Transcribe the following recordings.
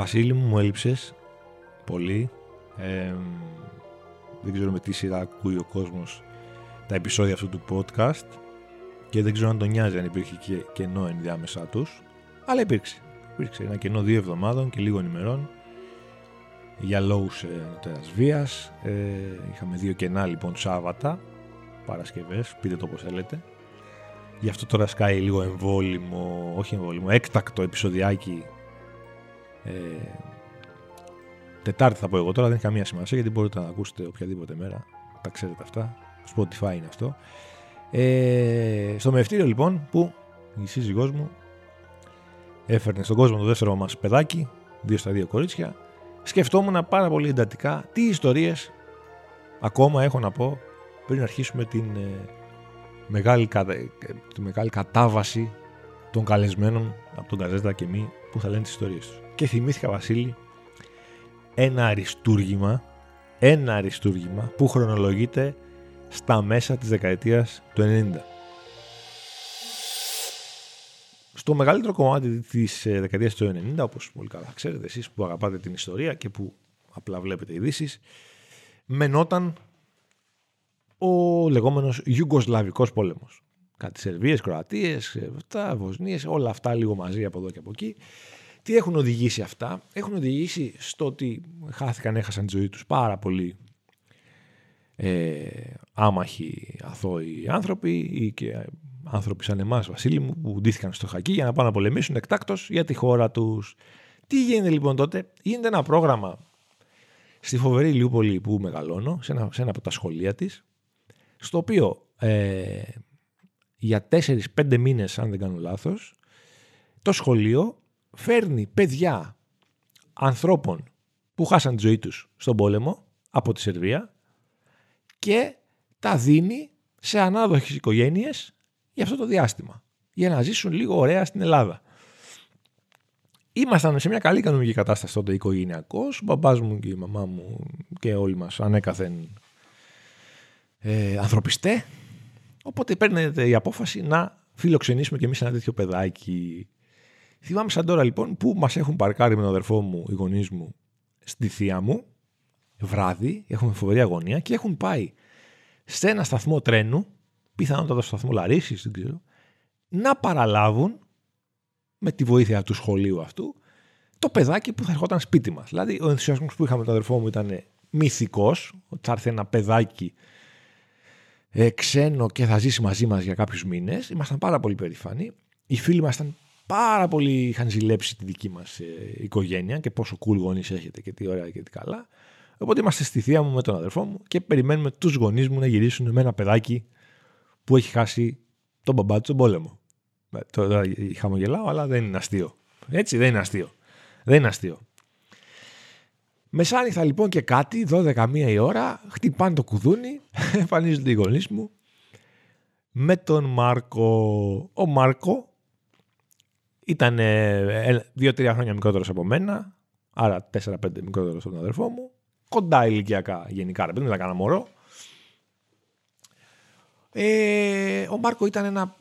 Βασίλη μου, μου έλειψες πολύ. Ε, δεν ξέρω με τι σειρά ακούει ο κόσμος τα επεισόδια αυτού του podcast και δεν ξέρω αν τον νοιάζει αν υπήρχε και κενό ενδιάμεσά τους αλλά υπήρξε. Υπήρξε ένα κενό δύο εβδομάδων και λίγων ημερών για λόγους ε, βίας. Ε, είχαμε δύο κενά λοιπόν Σάββατα, Παρασκευές, πείτε το όπως θέλετε. Γι' αυτό τώρα σκάει λίγο εμβόλυμο, όχι εμβόλυμο, έκτακτο επεισοδιάκι. Ε, τετάρτη θα πω εγώ τώρα, δεν έχει καμία σημασία γιατί μπορείτε να ακούσετε οποιαδήποτε μέρα. Τα ξέρετε αυτά. Spotify είναι αυτό. Ε, στο μευτήριο λοιπόν που η σύζυγός μου έφερνε στον κόσμο το δεύτερο μας παιδάκι, δύο στα δύο κορίτσια, σκεφτόμουν πάρα πολύ εντατικά τι ιστορίες ακόμα έχω να πω πριν αρχίσουμε την ε, μεγάλη, τη μεγάλη κατάβαση των καλεσμένων από τον Καζέτα και μη που θα λένε τις ιστορίες τους. Και θυμήθηκα Βασίλη ένα αριστούργημα, ένα αριστούργημα που χρονολογείται στα μέσα της δεκαετίας του 90. Στο μεγαλύτερο κομμάτι της ε, δεκαετίας του 90, όπως πολύ καλά ξέρετε εσείς που αγαπάτε την ιστορία και που απλά βλέπετε ειδήσεις, μενόταν ο λεγόμενος Ιουγκοσλαβικός πόλεμος. Κάτι Σερβίες, Κροατίες, αυτά, Βοσνίες, όλα αυτά λίγο μαζί από εδώ και από εκεί. Τι έχουν οδηγήσει αυτά; Έχουν οδηγήσει στο ότι χάθηκαν, έχασαν τη ζωή τους πάρα πολλοί ε, άμαχοι αθώοι άνθρωποι ή και άνθρωποι σαν εμάς Βασίλη μου που ντύθηκαν στο χακί για να πάνε να πολεμήσουν εκτάκτως για τη χώρα τους. Τι γίνεται λοιπόν τότε; Γίνεται ένα πρόγραμμα στη φοβερή Λιούπολη που μεγαλώνω, σε ένα, σε ένα από τα σχολεία της, στο οποίο ε, για 4-5 μήνες, αν δεν κάνω λάθος, το σχολείο φέρνει παιδιά ανθρώπων που χάσαν τη ζωή τους στον πόλεμο από τη Σερβία και τα δίνει σε ανάδοχες οικογένειες για αυτό το διάστημα. Για να ζήσουν λίγο ωραία στην Ελλάδα. Ήμασταν σε μια καλή κανονική κατάσταση τότε οικογενειακός. Ο μπαμπάς μου και η μαμά μου και όλοι μας ανέκαθεν ε, ανθρωπιστέ. Οπότε παίρνετε η απόφαση να φιλοξενήσουμε κι εμείς ένα τέτοιο παιδάκι. Θυμάμαι σαν τώρα λοιπόν που μας έχουν παρκάρει με τον αδερφό μου, οι γονείς μου, στη θεία μου, βράδυ, έχουμε φοβερή αγωνία και έχουν πάει σε ένα σταθμό τρένου, πιθανότατα στο σταθμό Λαρίσης, δεν ξέρω, να παραλάβουν με τη βοήθεια του σχολείου αυτού το παιδάκι που θα ερχόταν σπίτι μας. Δηλαδή, ο ενθουσιασμός που είχαμε με τον αδερφό μου ήταν μυθικός, ότι θα έρθει ένα παιδάκι ε, ξένο και θα ζήσει μαζί μας για κάποιους μήνες. Ήμασταν πάρα πολύ περήφανοι. Οι φίλοι μας ήταν πάρα πολύ. είχαν ζηλέψει τη δική μας ε, οικογένεια και πόσο cool γονείς έχετε και τι ωραία και τι καλά. Οπότε είμαστε στη θεία μου με τον αδερφό μου και περιμένουμε τους γονείς μου να γυρίσουν με ένα παιδάκι που έχει χάσει τον μπαμπά του στον πόλεμο. Ε, τώρα χαμογελάω, αλλά δεν είναι αστείο. Έτσι, δεν είναι αστείο. Δεν είναι αστείο. Μεσάνυχτα λοιπόν και κάτι, 12 μία η ώρα, χτυπάνε το κουδούνι, εμφανίζονται οι γονείς μου με τον Μάρκο. Ο Μάρκο ήταν 2-3 χρόνια μικρότερος από μένα, άρα 4-5 μικρότερος από τον αδερφό μου, κοντά ηλικιακά γενικά, δεν ήταν κανένα μωρό. Ε, ο Μάρκο ήταν ένα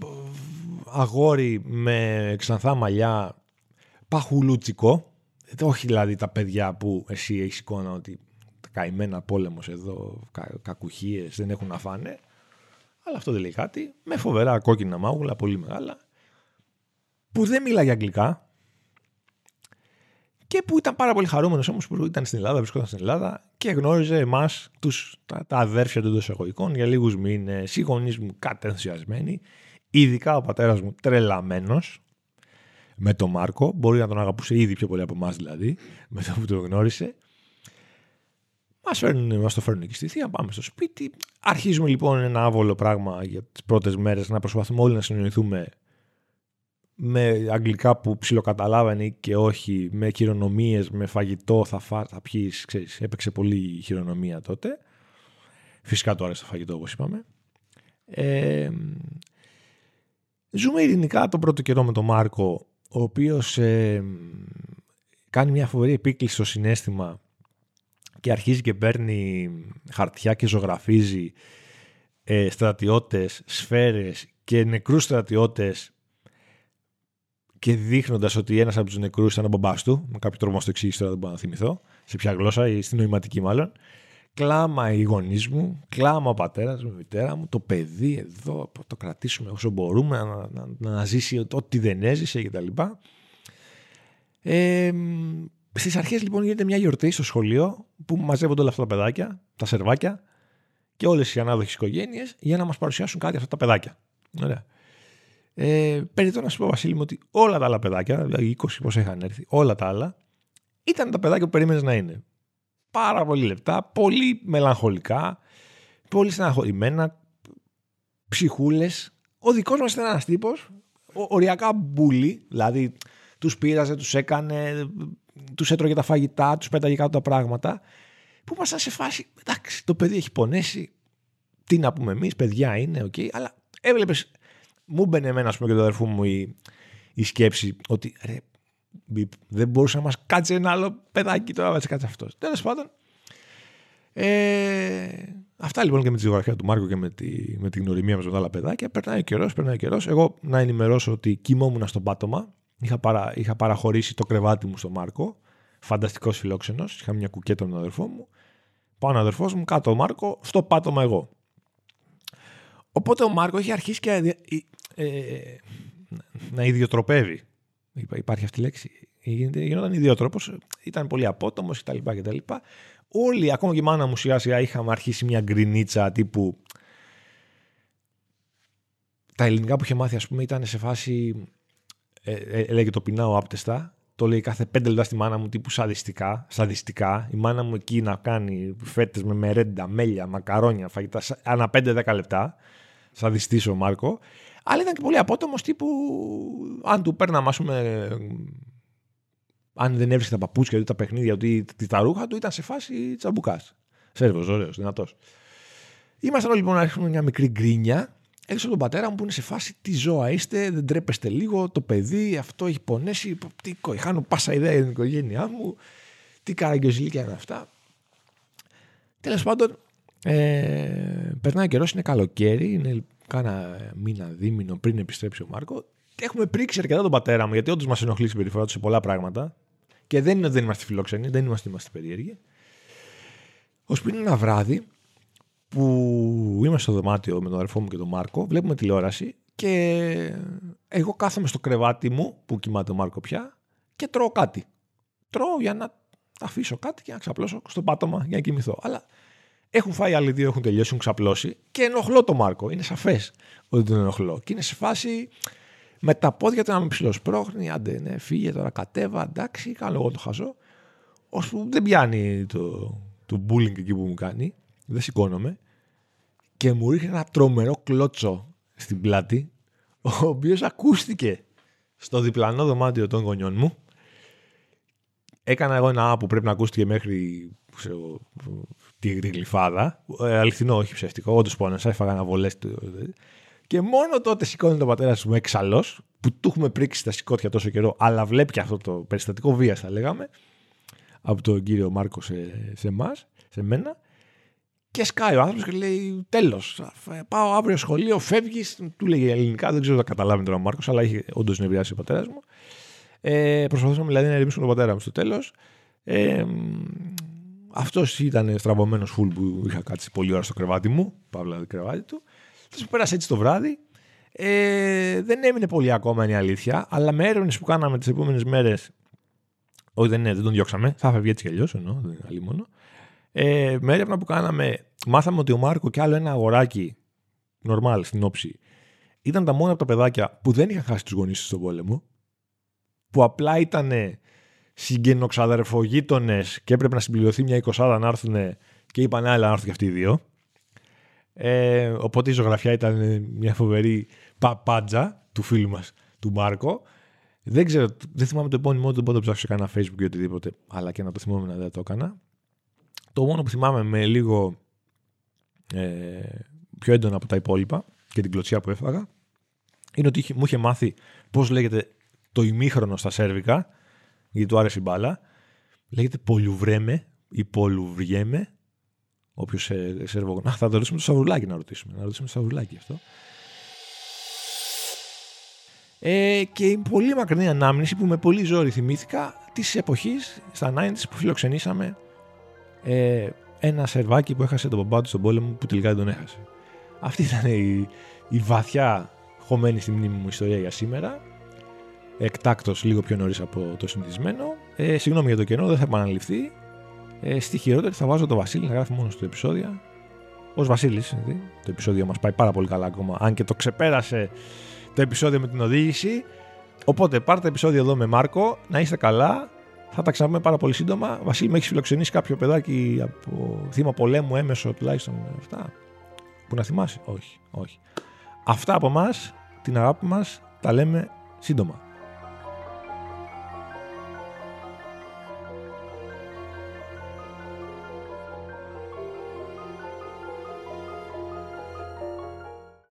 αγόρι με ξανθά μαλλιά παχουλούτσικο, όχι δηλαδή τα παιδιά που εσύ έχεις εικόνα ότι τα καημένα πόλεμος εδώ, κα, κακουχίες δεν έχουν να φάνε. Αλλά αυτό δεν λέει κάτι. Με φοβερά κόκκινα μάγουλα, πολύ μεγάλα. Που δεν μιλάει για αγγλικά. Και που ήταν πάρα πολύ χαρούμενος όμως που ήταν στην Ελλάδα, βρισκόταν στην Ελλάδα και γνώριζε εμάς, τα, τα αδέρφια των εισαγωγικών, για λίγους μήνες. Οι γονείς μου κατενθουσιασμένοι. Ειδικά ο πατέρας μου τρελαμένος με τον Μάρκο. Μπορεί να τον αγαπούσε ήδη πιο πολύ από εμάς δηλαδή, με το που τον γνώρισε. Μας μας το φέρνουν εκεί στη θεία, πάμε στο σπίτι. Αρχίζουμε λοιπόν ένα άβολο πράγμα για τις πρώτες μέρες να προσπαθούμε όλοι να συνοηθούμε με αγγλικά που ψιλοκαταλάβανε και όχι, με χειρονομίες, με φαγητό, θα, φά, θα πιείς, ξέρεις, έπαιξε πολύ χειρονομία τότε. Φυσικά τώρα στο φαγητό όπως είπαμε. Ε, ζούμε ειρηνικά τον πρώτο καιρό με τον Μάρκο ο οποίος ε, κάνει μια φοβερή επίκληση στο συνέστημα και αρχίζει και παίρνει χαρτιά και ζωγραφίζει ε, στρατιώτες, σφαίρες και νεκρούς στρατιώτες και δείχνοντας ότι ένας από τους νεκρούς ήταν ο μπαμπάς του, με κάποιο τρόπο στο εξήγησε τώρα δεν μπορώ να θυμηθώ, σε ποια γλώσσα ή στην νοηματική μάλλον. Κλάμα οι γονείς μου, κλάμα ο πατέρας μου, η μητέρα μου, το παιδί εδώ, το κρατήσουμε όσο μπορούμε, να, να, να ζήσει ό,τι δεν έζησε κτλ. Ε, Στις αρχές λοιπόν γίνεται μια γιορτή στο σχολείο που μαζεύονται όλα αυτά τα παιδάκια, τα σερβάκια και όλες οι ανάδοχες οικογένειες για να μας παρουσιάσουν κάτι αυτά τα παιδάκια. Ωραία. Ε, περιττώ να σου πω, Βασίλη μου, ότι όλα τα άλλα παιδάκια, δηλαδή 20 πώ είχαν έρθει, όλα τα άλλα, ήταν τα παιδάκια που περίμενες να είναι. Πάρα πολύ λεπτά, πολύ μελαγχολικά, πολύ στεναχωρημένα, ψυχούλες. Ο δικός μας ήταν ένας τύπος, οριακά bully, δηλαδή τους πείραζε, τους έκανε, τους έτρωγε τα φαγητά, τους πέταγε κάτω τα πράγματα. Που ήμασταν σε φάση, εντάξει, το παιδί έχει πονέσει. Τι να πούμε εμείς, παιδιά είναι, okay, αλλά έβλεπες μου 'μπαινε εμένα, ας πούμε, και το αδερφού μου η, η σκέψη ότι ρε, δεν μπορούσε να μας κάτσει ένα άλλο παιδάκι τώρα, να κάτσει αυτός. Τέλος πάντων. Ε, αυτά λοιπόν και με τη ζωγραφία του Μάρκο και με, τη, με την γνωριμία μας με τα άλλα παιδάκια. Περνάει ο καιρός, περνάει ο καιρός. Εγώ να ενημερώσω ότι κοιμόμουν στο πάτωμα. Είχα, παρα, είχα παραχωρήσει το κρεβάτι μου στο Μάρκο. Φανταστικός φιλόξενος. Είχα μια κουκέτα με τον αδερφό μου. Πάνω ο αδερφός μου, κάτω ο Μάρκο, στο πάτωμα εγώ. Οπότε ο Μάρκο έχει αρχίσει και ε, να ιδιοτροπεύει. Υπάρχει αυτή η λέξη. Γινόταν ιδιότροπος, ήταν πολύ απότομος κτλ. κτλ. Όλοι, ακόμα και η μάνα μου σιγά σιγά είχαμε αρχίσει μια γκρινίτσα τύπου... Τα ελληνικά που είχε μάθει ας πούμε ήταν σε φάση... Ε, ε, έλεγε το πεινάω άπτεστα. Το λέει κάθε πέντε λεπτά στη μάνα μου τύπου σαδιστικά. σαδιστικά. Η μάνα μου εκεί να κάνει φέτες με μερέντα, μέλια, μακαρόνια, φαγητά ανά 5-10 λεπτά. Σαδιστής ο Μάρκο. Αλλά ήταν και πολύ απότομο τύπου. Αν του παίρναμε, ας πούμε. Αν δεν έβρισκε τα παπούτσια, τα παιχνίδια του τα ρούχα του, ήταν σε φάση τσαμπουκάς. Σέρβος, ωραίος, δυνατός. Ήμασταν όλοι λοιπόν να ρίχνουμε μια μικρή γκρίνια. Έξω από τον πατέρα μου που είναι σε φάση τι ζώα είστε, δεν τρέπεστε λίγο, το παιδί, αυτό έχει πονέσει. Τι, χάνω πάσα ιδέα για την οικογένειά μου. Τι καραγκιόζηλικια είναι αυτά. Τέλος πάντων, ε, περνάει καιρός, είναι καλοκαίρι, είναι κάνα μήνα, δίμηνο πριν επιστρέψει ο Μάρκο. Έχουμε πρίξει αρκετά τον πατέρα μου, γιατί όντως μας ενοχλεί η συμπεριφορά του σε πολλά πράγματα. Και δεν είναι ότι δεν είμαστε φιλόξενοι, δεν είμαστε, είμαστε περίεργοι. Ω πριν ένα βράδυ που είμαστε στο δωμάτιο με τον αδερφό μου και τον Μάρκο, βλέπουμε τηλεόραση και εγώ κάθομαι στο κρεβάτι μου που κοιμάται ο Μάρκο πια και τρώω κάτι. Τρώω για να αφήσω κάτι και να ξαπλώσω στο πάτωμα για να κοιμηθώ. Αλλά έχουν φάει άλλοι δύο, έχουν τελειώσει, έχουν ξαπλώσει και ενοχλώ τον Μάρκο. Είναι σαφές ότι τον ενοχλώ. Και είναι σε φάση με τα πόδια του να με ψηλοσπρώχνει. Άντε, ναι, φύγε τώρα, κατέβα, εντάξει, κάνω εγώ το χαζό. Ώσπου δεν πιάνει το, το bullying εκεί που μου κάνει. Δεν σηκώνομαι. Και μου ρίχνει ένα τρομερό κλότσο στην πλάτη, ο οποίος ακούστηκε στο διπλανό δωμάτιο των γονιών μου. Έκανα εγώ ένα που πρέπει να ακούστηκε μέχρι ξέρω, τη γλυφάδα. Ε, αληθινό, όχι ψεύτικο. Όντως πόνεσα, έφαγα ένα βολέ Και μόνο τότε σηκώνει τον πατέρα μου έξαλλος, που του έχουμε πρίξει τα σηκώτια τόσο καιρό, αλλά βλέπει και αυτό το περιστατικό βίας, θα λέγαμε, από τον κύριο Μάρκο σε, σε εμά, σε μένα. Και σκάει ο άνθρωπος και λέει: Τέλος, πάω αύριο σχολείο, φεύγεις. Του λέγει ελληνικά, δεν ξέρω αν καταλάβει τώρα ο Μάρκος, αλλά είχε όντως νευριάσει ο πατέρας μου. Ε, προσπαθούσαμε δηλαδή να ερεμήσουμε τον πατέρα μου στο τέλος. Ε, αυτός ήταν στραβωμένος φουλ που είχα κάτσει πολλή ώρα στο κρεβάτι μου. Παύλα το κρεβάτι του. Θα πέρασε έτσι το βράδυ. Ε, δεν έμεινε πολύ ακόμα είναι η αλήθεια, αλλά με έρευνες που κάναμε τις επόμενες μέρες. Όχι, δεν, δεν τον διώξαμε. Θα φεύγει έτσι κι αλλιώς, ενώ δεν είναι μόνο. Ε, με έρευνα που κάναμε, μάθαμε ότι ο Μάρκο και άλλο ένα αγοράκι, νορμάλ στην όψη, ήταν τα μόνα από τα παιδάκια που δεν είχαν χάσει τους γονείς του στον πόλεμο. Που απλά ήταν συγγενοξαδερφογείτονες και έπρεπε να συμπληρωθεί μια εικοσάδα να έρθουν και είπαν άλλα να έρθουν και αυτοί οι δύο. Ε, οπότε η ζωγραφιά ήταν μια φοβερή παπάντζα του φίλου μας του Μάρκο. Δεν ξέρω, δεν θυμάμαι το επώνυμό του, οπότε ψάξω κανένα Facebook ή οτιδήποτε, αλλά και να το θυμόμαι να δεν το έκανα. Το μόνο που θυμάμαι με λίγο ε, πιο έντονα από τα υπόλοιπα και την κλωτσιά που έφαγα είναι ότι μου είχε μάθει πώς λέγεται το ημίχρονο στα σέρβικα γιατί του άρεσε η μπάλα. Λέγεται Πολουβρέμε ή Πολουβριέμε. Όποιος σε, σε Να, θα το ρωτήσουμε το Σαβρουλάκι να ρωτήσουμε. Να ρωτήσουμε το Σαβρουλάκι αυτό. Ε, και η πολύ μακρινή ανάμνηση που με πολύ ζόρι θυμήθηκα της εποχής στα 90 που φιλοξενήσαμε ε, ένα σερβάκι που έχασε τον μπαμπά του στον πόλεμο που τελικά δεν τον έχασε. Αυτή ήταν η, η βαθιά χωμένη στη μνήμη μου ιστορία για σήμερα. Εκτάκτο λίγο πιο νωρίς από το συνηθισμένο. Ε, συγγνώμη για το κενό, δεν θα επαναληφθεί. Ε, στη χειρότερη θα βάζω το Βασίλη να γράφει μόνος στο επεισόδιο. Ω Βασίλης, το επεισόδιο μας πάει πάρα πολύ καλά ακόμα. Αν και το ξεπέρασε το επεισόδιο με την οδήγηση. Οπότε πάρτε επεισόδιο εδώ με Μάρκο, να είστε καλά. Θα τα ξαναπούμε πάρα πολύ σύντομα. Βασίλη, με έχεις φιλοξενήσει κάποιο παιδάκι από θύμα πολέμου, έμεσο τουλάχιστον αυτά. Που να θυμάσαι; Όχι, όχι. Αυτά από εμά, την αγάπη μας, τα λέμε σύντομα.